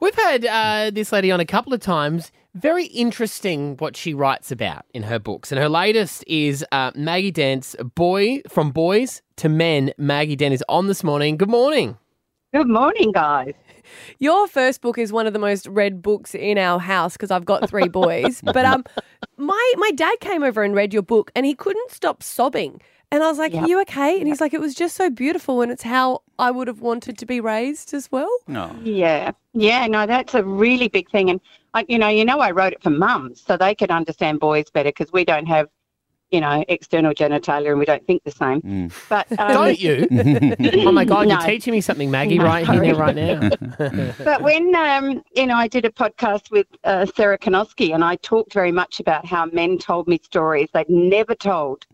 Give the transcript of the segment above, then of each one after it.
We've had uh, this lady on a couple of times. Very interesting what she writes about in her books. And her latest is uh, Maggie Dent's Boy from Boys to Men. Maggie Dent is on this morning. Good morning. Good morning, guys. Your first book is one of the most read books in our house because I've got three boys. but um, my my dad came over and read your book, and he couldn't stop sobbing. And I was like, Yep. "Are you okay?" And he's like, "It was just so beautiful, and it's how I would have wanted to be raised as well." No. Yeah, yeah, no, that's a really big thing. And, I, you know, you know, I wrote it for mums so they could understand boys better because we don't have, you know, external genitalia and we don't think the same. Mm. But um, Don't you? oh my God, No. you're teaching me something, Maggie, No. right here, right now. But when um, you know, I did a podcast with uh, Sarah Konoski, and I talked very much about how men told me stories they'd never told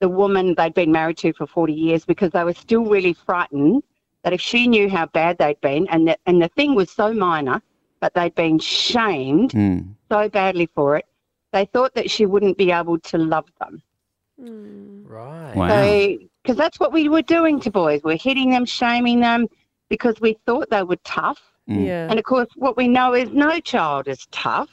the woman they'd been married to for 40 years because they were still really frightened that if she knew how bad they'd been, and the, and the thing was so minor, but they'd been shamed Mm. so badly for it, they thought that she wouldn't be able to love them. right. Wow. So, because that's what we were doing to boys, we're hitting them, shaming them, because we thought they were tough. Mm. Yeah. And of course, what we know is no child is tough.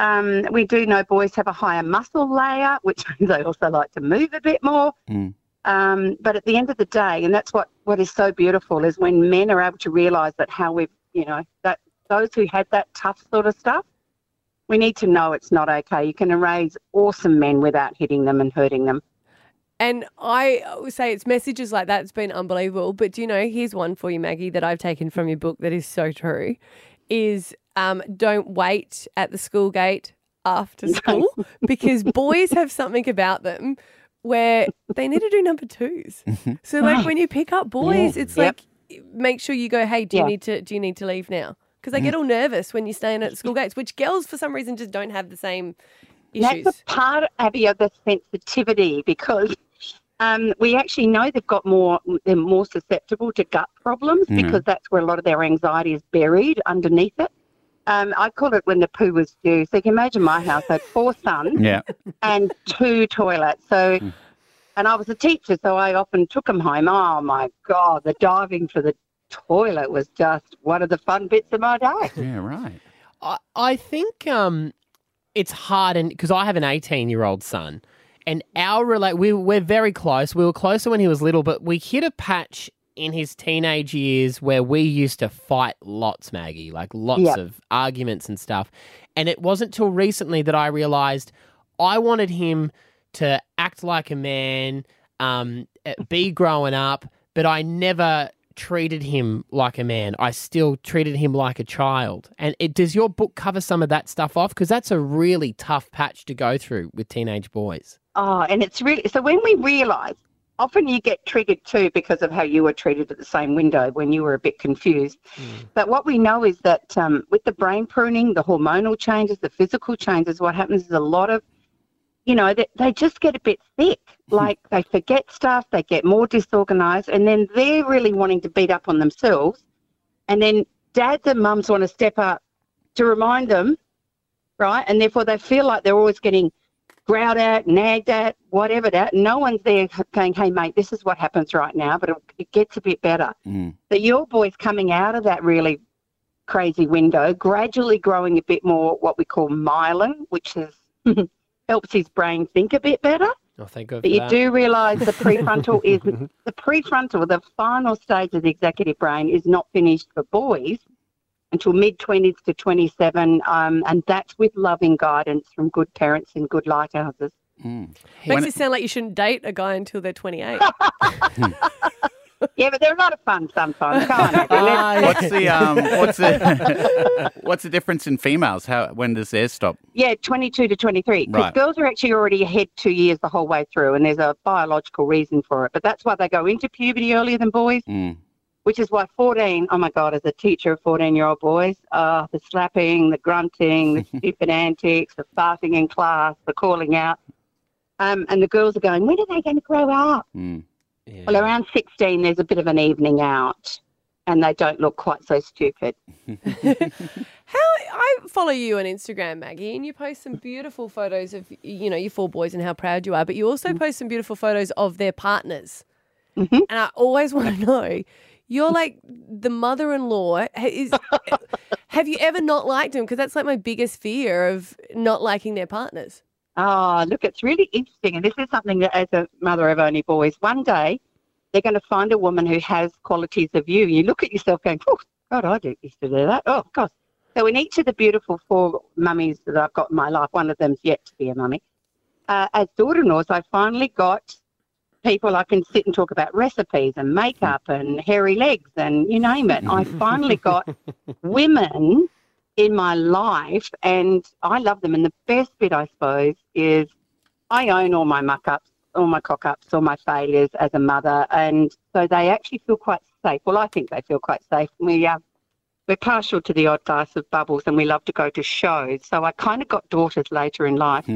Um, we do know boys have a higher muscle layer, which means they also like to move a bit more. Mm. Um, but at the end of the day, and that's what, what is so beautiful, is when men are able to realise that how we've, you know, that those who had that tough sort of stuff, we need to know it's not okay. You can raise awesome men without hitting them and hurting them. And I would say it's messages like that. It's been unbelievable. But do you know? Here's one for you, Maggie, that I've taken from your book that is so true. Is um, don't wait at the school gate after school because boys have something about them where they need to do number twos. So like when you pick up boys, it's Yep. like make sure you go. Hey, do you Yeah. need to do you need to leave now? Because they get all nervous when you're staying at school gates, which girls for some reason just don't have the same issues. That's a part, Abby, of the sensitivity because um, we actually know they've got more, they're more susceptible to gut problems Mm. because that's where a lot of their anxiety is buried underneath it. Um, I call it when the poo was due. So you can imagine my house I had four sons Yeah. and two toilets. So, and I was a teacher, so I often took them home. Oh my God, the diving for the toilet was just one of the fun bits of my day. Yeah, right. I, I think um, it's hard, and because I have an 18 year old son, and our relate we we're very close. We were closer when he was little, but we hit a patch in his teenage years where we used to fight lots, Maggie, like lots Yep. of arguments and stuff. And it wasn't till recently that I realized I wanted him to act like a man, um, eh, be growing up, but I never treated him like a man. I still treated him like a child. And it, does your book cover some of that stuff off? Because that's a really tough patch to go through with teenage boys. Oh, and it's really so when we realise, often you get triggered too because of how you were treated at the same window when you were a bit confused. But what we know is that um, with the brain pruning, the hormonal changes, the physical changes, what happens is a lot of, you know, they, they just get a bit thick. Like they forget stuff, they get more disorganized, and then they're really wanting to beat up on themselves. And then dads and mums want to step up to remind them, right? And therefore they feel like they're always getting growled at, nagged at, whatever that. No one's there going, hey, mate, this is what happens right now, but it, it gets a bit better. Mm. That your boy's coming out of that really crazy window, gradually growing a bit more what we call myelin, which is helps his brain think a bit better. Oh, thank God But you that. do realise the prefrontal is the prefrontal, the final stage of the executive brain, is not finished for boys until mid twenties to twenty seven, um, and that's with loving guidance from good parents and good lighthouses. Mm. Makes When- it sound like you shouldn't date a guy until they're 28. Yeah, but they're a lot of fun sometimes. Come on, Abby, Ah, What's the um? What's the what's the difference in females? How when does theirs stop? yeah, twenty two to twenty three. Because Right. girls are actually already ahead two years the whole way through, and there's a biological reason for it. But that's why they go into puberty earlier than boys. Mm. Which is why 14, oh my God, as a teacher of 14 year old boys, uh, the slapping, the grunting, the stupid antics, the farting in class, the calling out. Um, and the girls are going, when are they going to grow up? Mm. Yeah. Well, around 16, there's a bit of an evening out and they don't look quite so stupid. How I follow you on Instagram, Maggie, and you post some beautiful photos of you know your four boys and how proud you are, but you also post some beautiful photos of their partners. Mhm. And I always want to know, you're like the mother-in-law. Is Have you ever not liked them? Because that's like my biggest fear of not liking their partners. Oh, look, it's really interesting. And this is something that, as a mother of only boys, one day they're going to find a woman who has qualities of you. You look at yourself going, oh, God, I do used to do that. Oh, gosh. So, in each of the beautiful four mummies that I've got in my life, one of them's yet to be a mummy. Uh, as daughter in laws, I finally got people I can sit and talk about recipes and makeup and hairy legs and you name it. I finally got women in my life and I love them. And the best bit, I suppose, is I own all my muck ups, all my cock ups, all my failures as a mother. And so they actually feel quite safe. Well, I think they feel quite safe. We, uh, we're partial to the odd glass of bubbles and we love to go to shows. So I kind of got daughters later in life.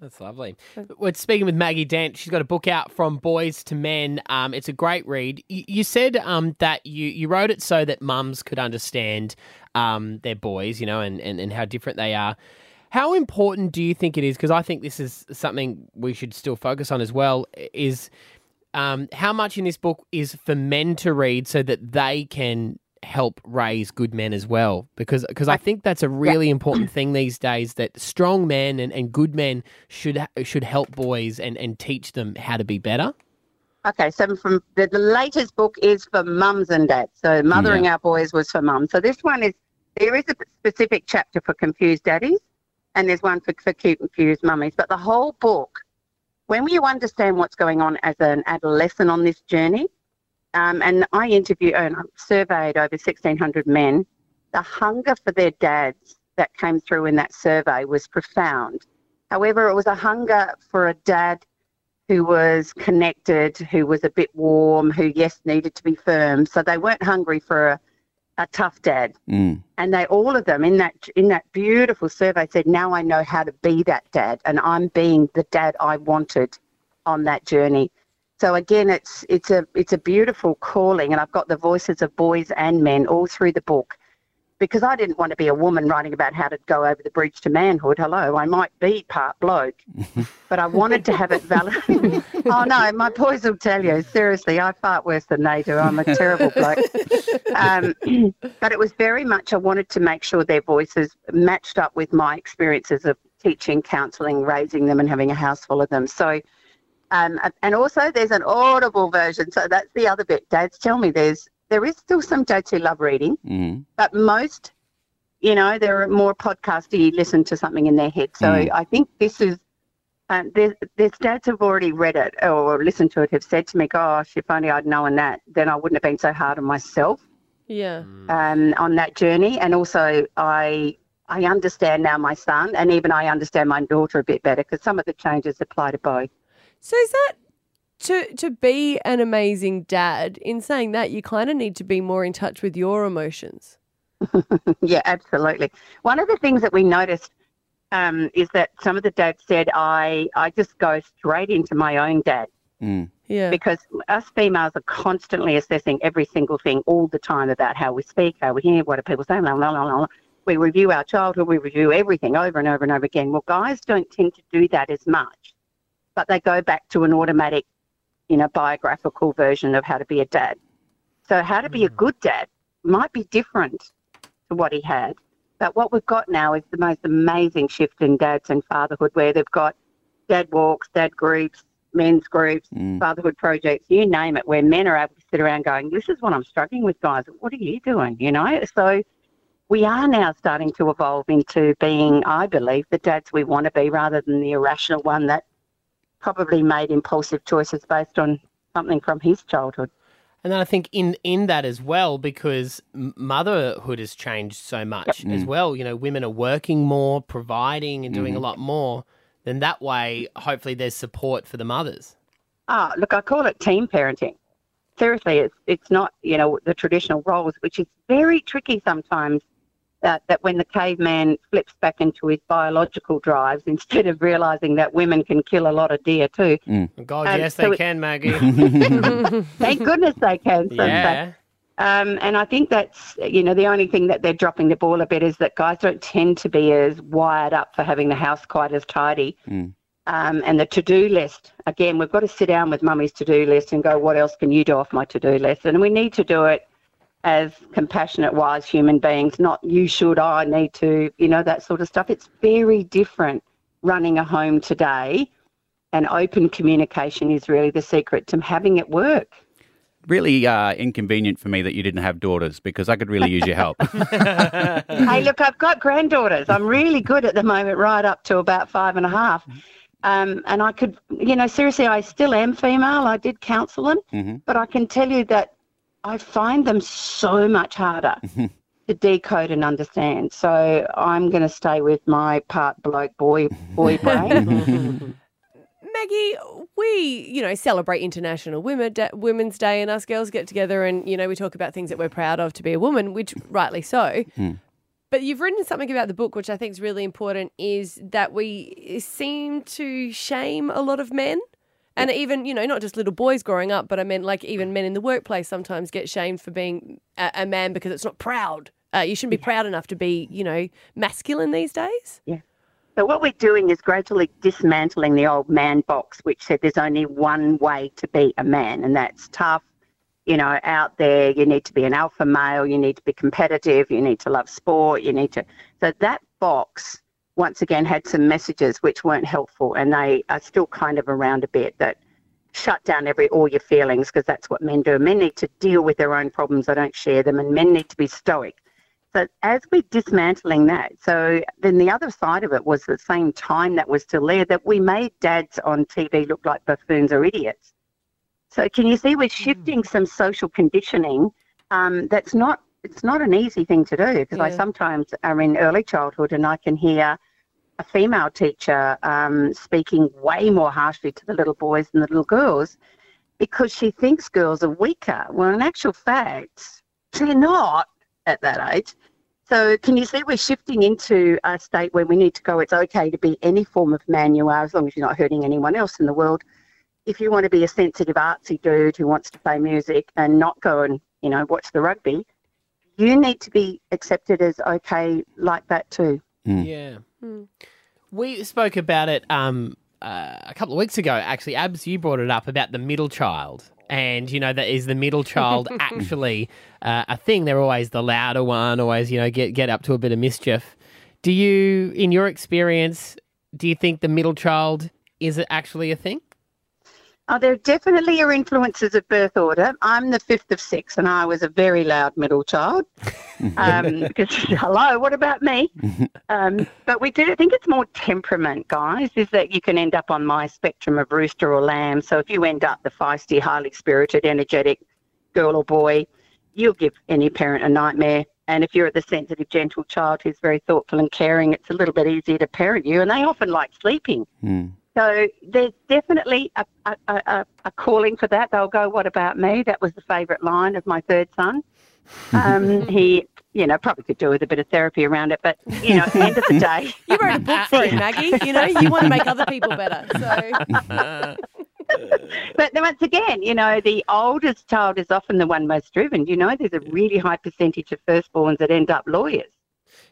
That's lovely. We're speaking with Maggie Dent. She's got a book out from boys to men. Um, it's a great read. You, you said um, that you, you wrote it so that mums could understand um, their boys, you know, and, and, and how different they are. How important do you think it is? Because I think this is something we should still focus on as well. Is um, how much in this book is for men to read so that they can help raise good men as well because because I think that's a really important thing these days that strong men and, and good men should should help boys and, and teach them how to be better. Okay, so from the, the latest book is for mums and dads. So mothering our boys was for mums. So this one is there is a specific chapter for confused daddies, and there's one for, for cute confused mummies. But the whole book, when you understand what's going on as an adolescent on this journey, um, and I interviewed and surveyed over 1,600 men, the hunger for their dads that came through in that survey was profound. However, it was a hunger for a dad who was connected, who was a bit warm, who, yes, needed to be firm. So they weren't hungry for a, a tough dad. Mm. And they, all of them in that, in that beautiful survey said, now I know how to be that dad. And I'm being the dad I wanted on that journey. So again, it's it's a it's a beautiful calling, and I've got the voices of boys and men all through the book, because I didn't want to be a woman writing about how to go over the bridge to manhood. Hello, I might be part bloke, but I wanted to have it valid. oh no, my boys will tell you seriously, I fart worse than they do. I'm a terrible bloke. Um, but it was very much I wanted to make sure their voices matched up with my experiences of teaching, counselling, raising them, and having a house full of them. So. Um, and also, there's an audible version. So that's the other bit. Dads tell me there's there is still some dads who love reading, Mm. but most, you know, there are more podcasts. You listen to something in their head. So Mm. I think this is. Um, there's, there's dads who've already read it or listened to it have said to me, "Gosh, if only I'd known that, then I wouldn't have been so hard on myself Yeah. um, on that journey." And also, I I understand now my son, and even I understand my daughter a bit better because some of the changes apply to both. So is that to to be an amazing dad? In saying that, you kind of need to be more in touch with your emotions. yeah, absolutely. One of the things that we noticed um, is that some of the dads said, I, I just go straight into my own dad Mm. Yeah. because us females are constantly assessing every single thing all the time about how we speak, how we hear, what are people saying, blah, blah, blah, blah. We review our childhood, we review everything over and over and over again. Well, guys don't tend to do that as much, but they go back to an automatic, you know, biographical version of how to be a dad. So, how to be a good dad might be different to what he had. But what we've got now is the most amazing shift in dads and fatherhood where they've got dad walks, dad groups, men's groups, Mm. fatherhood projects, you name it, where men are able to sit around going, This is what I'm struggling with, guys. What are you doing? You know? So we are now starting to evolve into being, I believe, the dads we want to be rather than the irrational one that probably made impulsive choices based on something from his childhood. And then I think in in that as well, because motherhood has changed so much as well. You know, women are working more, providing, and doing a lot more. Then that way, hopefully, there's support for the mothers. Ah, look, I call it team parenting. Seriously, it's it's not you know the traditional roles, which is very tricky sometimes. That that when the caveman flips back into his biological drives, instead of realizing that women can kill a lot of deer too. God, Um, yes, so they it- can, Maggie. Thank goodness they can. So yeah. Um, and I think that's, you know, the only thing that they're dropping the ball a bit is that guys don't tend to be as wired up for having the house quite as tidy. Mm. Um, and the to do list, again, we've got to sit down with mummy's to do list and go, what else can you do off my to do list? And we need to do it as compassionate, wise human beings, not you should, I need to, you know, that sort of stuff. It's very different running a home today, and open communication is really the secret to having it work. Really uh, inconvenient for me that you didn't have daughters because I could really use your help. hey, look, I've got granddaughters. I'm really good at the moment, right up to about five and a half. Um, and I could, you know, seriously, I still am female. I did counsel them, Mm-hmm. but I can tell you that I find them so much harder mm-hmm. to decode and understand. So I'm going to stay with my part bloke boy boy brain. Maggie, we, you know, celebrate International Women Da- Women's Day and us girls get together and, you know, we talk about things that we're proud of to be a woman, which rightly so. Hmm. But you've written something about the book, which I think is really important, is that we seem to shame a lot of men. And even, you know, not just little boys growing up, but I mean, like even men in the workplace sometimes get shamed for being a, a man because it's not proud. Uh, you shouldn't be proud enough to be, you know, masculine these days. Yeah. So what we're doing is gradually dismantling the old man box, which said there's only one way to be a man, and that's tough. You know, out there, you need to be an alpha male, you need to be competitive, you need to love sport, you need to. So that box, once again, had some messages which weren't helpful, and they are still kind of around a bit that shut down every all your feelings because that's what men do. Men need to deal with their own problems; they don't share them, and men need to be stoic. So as we're dismantling that, so then the other side of it was the same time that was still there that we made dads on TV look like buffoons or idiots. So can you see we're shifting some social conditioning? Um, that's not it's not an easy thing to do because I Yeah. sometimes am in early childhood and I can hear a female teacher um, speaking way more harshly to the little boys than the little girls because she thinks girls are weaker. Well, in actual fact, they're not at that age. So, can you see we're shifting into a state where we need to go? It's okay to be any form of man you are, as long as you're not hurting anyone else in the world. If you want to be a sensitive, artsy dude who wants to play music and not go and you know watch the rugby, you need to be accepted as okay like that too. Yeah. We spoke about it um, uh, a couple of weeks ago. Actually, Abs, you brought it up about the middle child. And, you know, that is the middle child actually uh, a thing? They're always the louder one, always, you know, get, get up to a bit of mischief. Do you, in your experience, do you think the middle child is actually a thing? Oh, there definitely are influences of birth order. I'm the fifth of six, and I was a very loud middle child. Um, because hello, what about me? Um, but we do think it's more temperament, guys. Is that you can end up on my spectrum of rooster or lamb. So if you end up the feisty, highly spirited, energetic girl or boy, you'll give any parent a nightmare. And if you're the sensitive, gentle child who's very thoughtful and caring, it's a little bit easier to parent you. And they often like sleeping. So there's definitely a, a, a, a calling for that. They'll go, "What about me?" That was the favourite line of my third son. Um, he, you know, probably could do with a bit of therapy around it, but you know, at the end of the day, You wrote a book for it, Maggie. You know, you want to make other people better. So but then once again, you know, the oldest child is often the one most driven. You know, there's a really high percentage of firstborns that end up lawyers.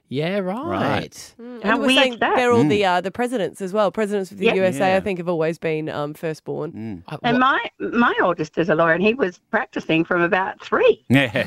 Yeah, right. Right. And How we're saying that? they're all the uh, the presidents as well. Presidents of the Yeah. USA, Yeah. I think, have always been um, firstborn. I- And my my oldest is a lawyer, and he was practicing from about three. Yeah.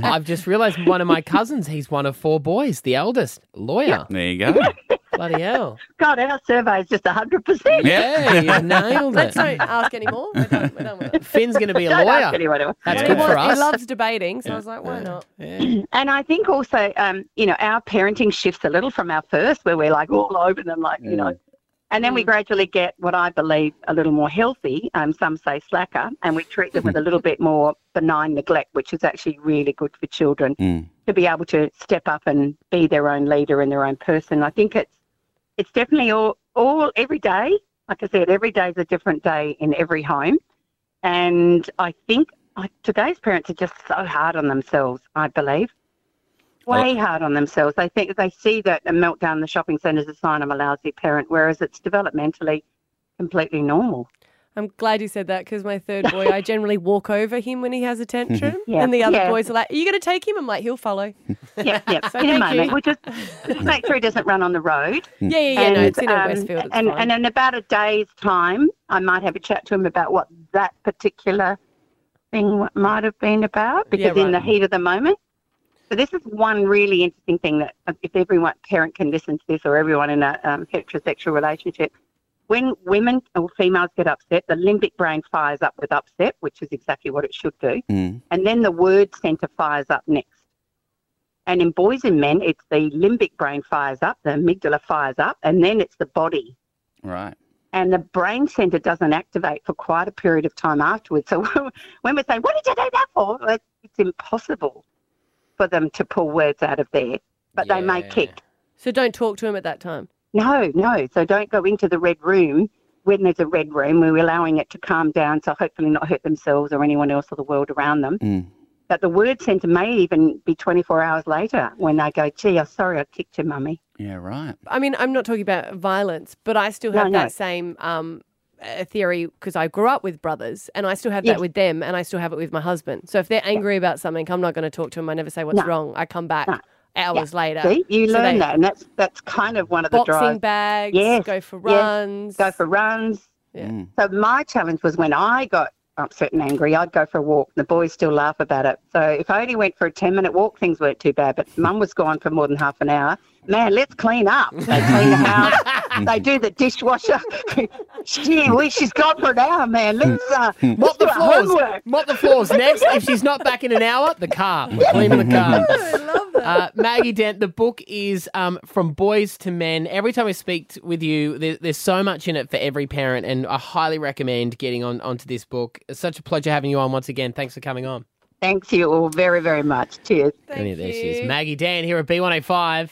I've just realised one of my cousins, he's one of four boys, the eldest, lawyer. there you go. Bloody hell. God, our survey is just hundred percent. Yeah, you nailed Let's it. don't ask anymore. We're done, we're done with it. Finn's going to be a Don't ask lawyer. anyone else. That's Yeah. good He, for wants- he loves debating, so I was like, why not? Yeah. And I think also, um, you know, our parenting shifts a little from our first, where we're like all over them, like, you know. And then we gradually get what I believe a little more healthy, um, some say slacker, and we treat them with a little bit more benign neglect, which is actually really good for children Mm. to be able to step up and be their own leader and their own person. I think it's it's definitely all all every day. Like I said, every day is a different day in every home, and I think like today's parents are just so hard on themselves. I believe way hard on themselves. They think they see that a meltdown in the shopping centre is a sign of a lousy parent, whereas it's developmentally completely normal. I'm glad you said that because my third boy, I generally walk over him when he has a tantrum, Yeah. and the other Yeah. boys are like, "Are you going to take him?" I'm like, "He'll follow." Yeah, yeah. So in a moment, you. we'll just, just make sure he doesn't run on the road. Yeah, yeah, yeah. no, it's in um, Westfield. And, fine. and in about a day's time, I might have a chat to him about what that particular thing might have been about because Yeah, in the heat of the moment. So this is one really interesting thing that uh, if everyone parent can listen to this or everyone in a um, heterosexual relationship, when women or females get upset, the limbic brain fires up with upset, which is exactly what it should do, Mm. and then the word centre fires up next. And in boys and men, it's the limbic brain fires up, the amygdala fires up, and then it's the body Right. and the brain center doesn't activate for quite a period of time afterwards. So when we're saying, "What did you do that for?" It's, it's impossible for them to pull words out of there, but they may kick. So don't talk to them at that time. No, no. So don't go into the red room when there's a red room. We're allowing it to calm down, so hopefully not hurt themselves or anyone else or the world around them. Mm. But the word center may even be 24 hours later when they go, "Gee, I'm sorry, I kicked your mummy." Yeah, right. I mean, I'm not talking about violence, but I still have No, no. that same um, uh, theory because I grew up with brothers and I still have Yes. that with them and I still have it with my husband. So if they're angry about something, I'm not going to talk to them. I never say what's No. wrong. I come back No. hours later. See, you So learn they- that, and that's that's kind of one of the Boxing drives. bags, Yes, go for yes. runs. Go for runs. Yeah. Mm. So my challenge was when I got upset and angry, I'd go for a walk. The boys still laugh about it. So if I only went for a 10 minute walk, things weren't too bad. But mum was gone for more than half an hour. Man, let's clean up. They clean the house. they do the dishwasher. Gee, we, she's gone for an hour, man. Let's, uh, Mop let's the floors. homework. Mop the floors. Next, if she's not back in an hour, the car. We're Cleaning the car. I love that. Uh, Maggie Dent, the book is um, From Boys to Men. Every time we speak t- with you, there, there's so much in it for every parent, and I highly recommend getting on onto this book. It's such a pleasure having you on once again. Thanks for coming on. Thanks you all very, very much. Cheers. Thank there she is. you. Maggie Dent here at B105.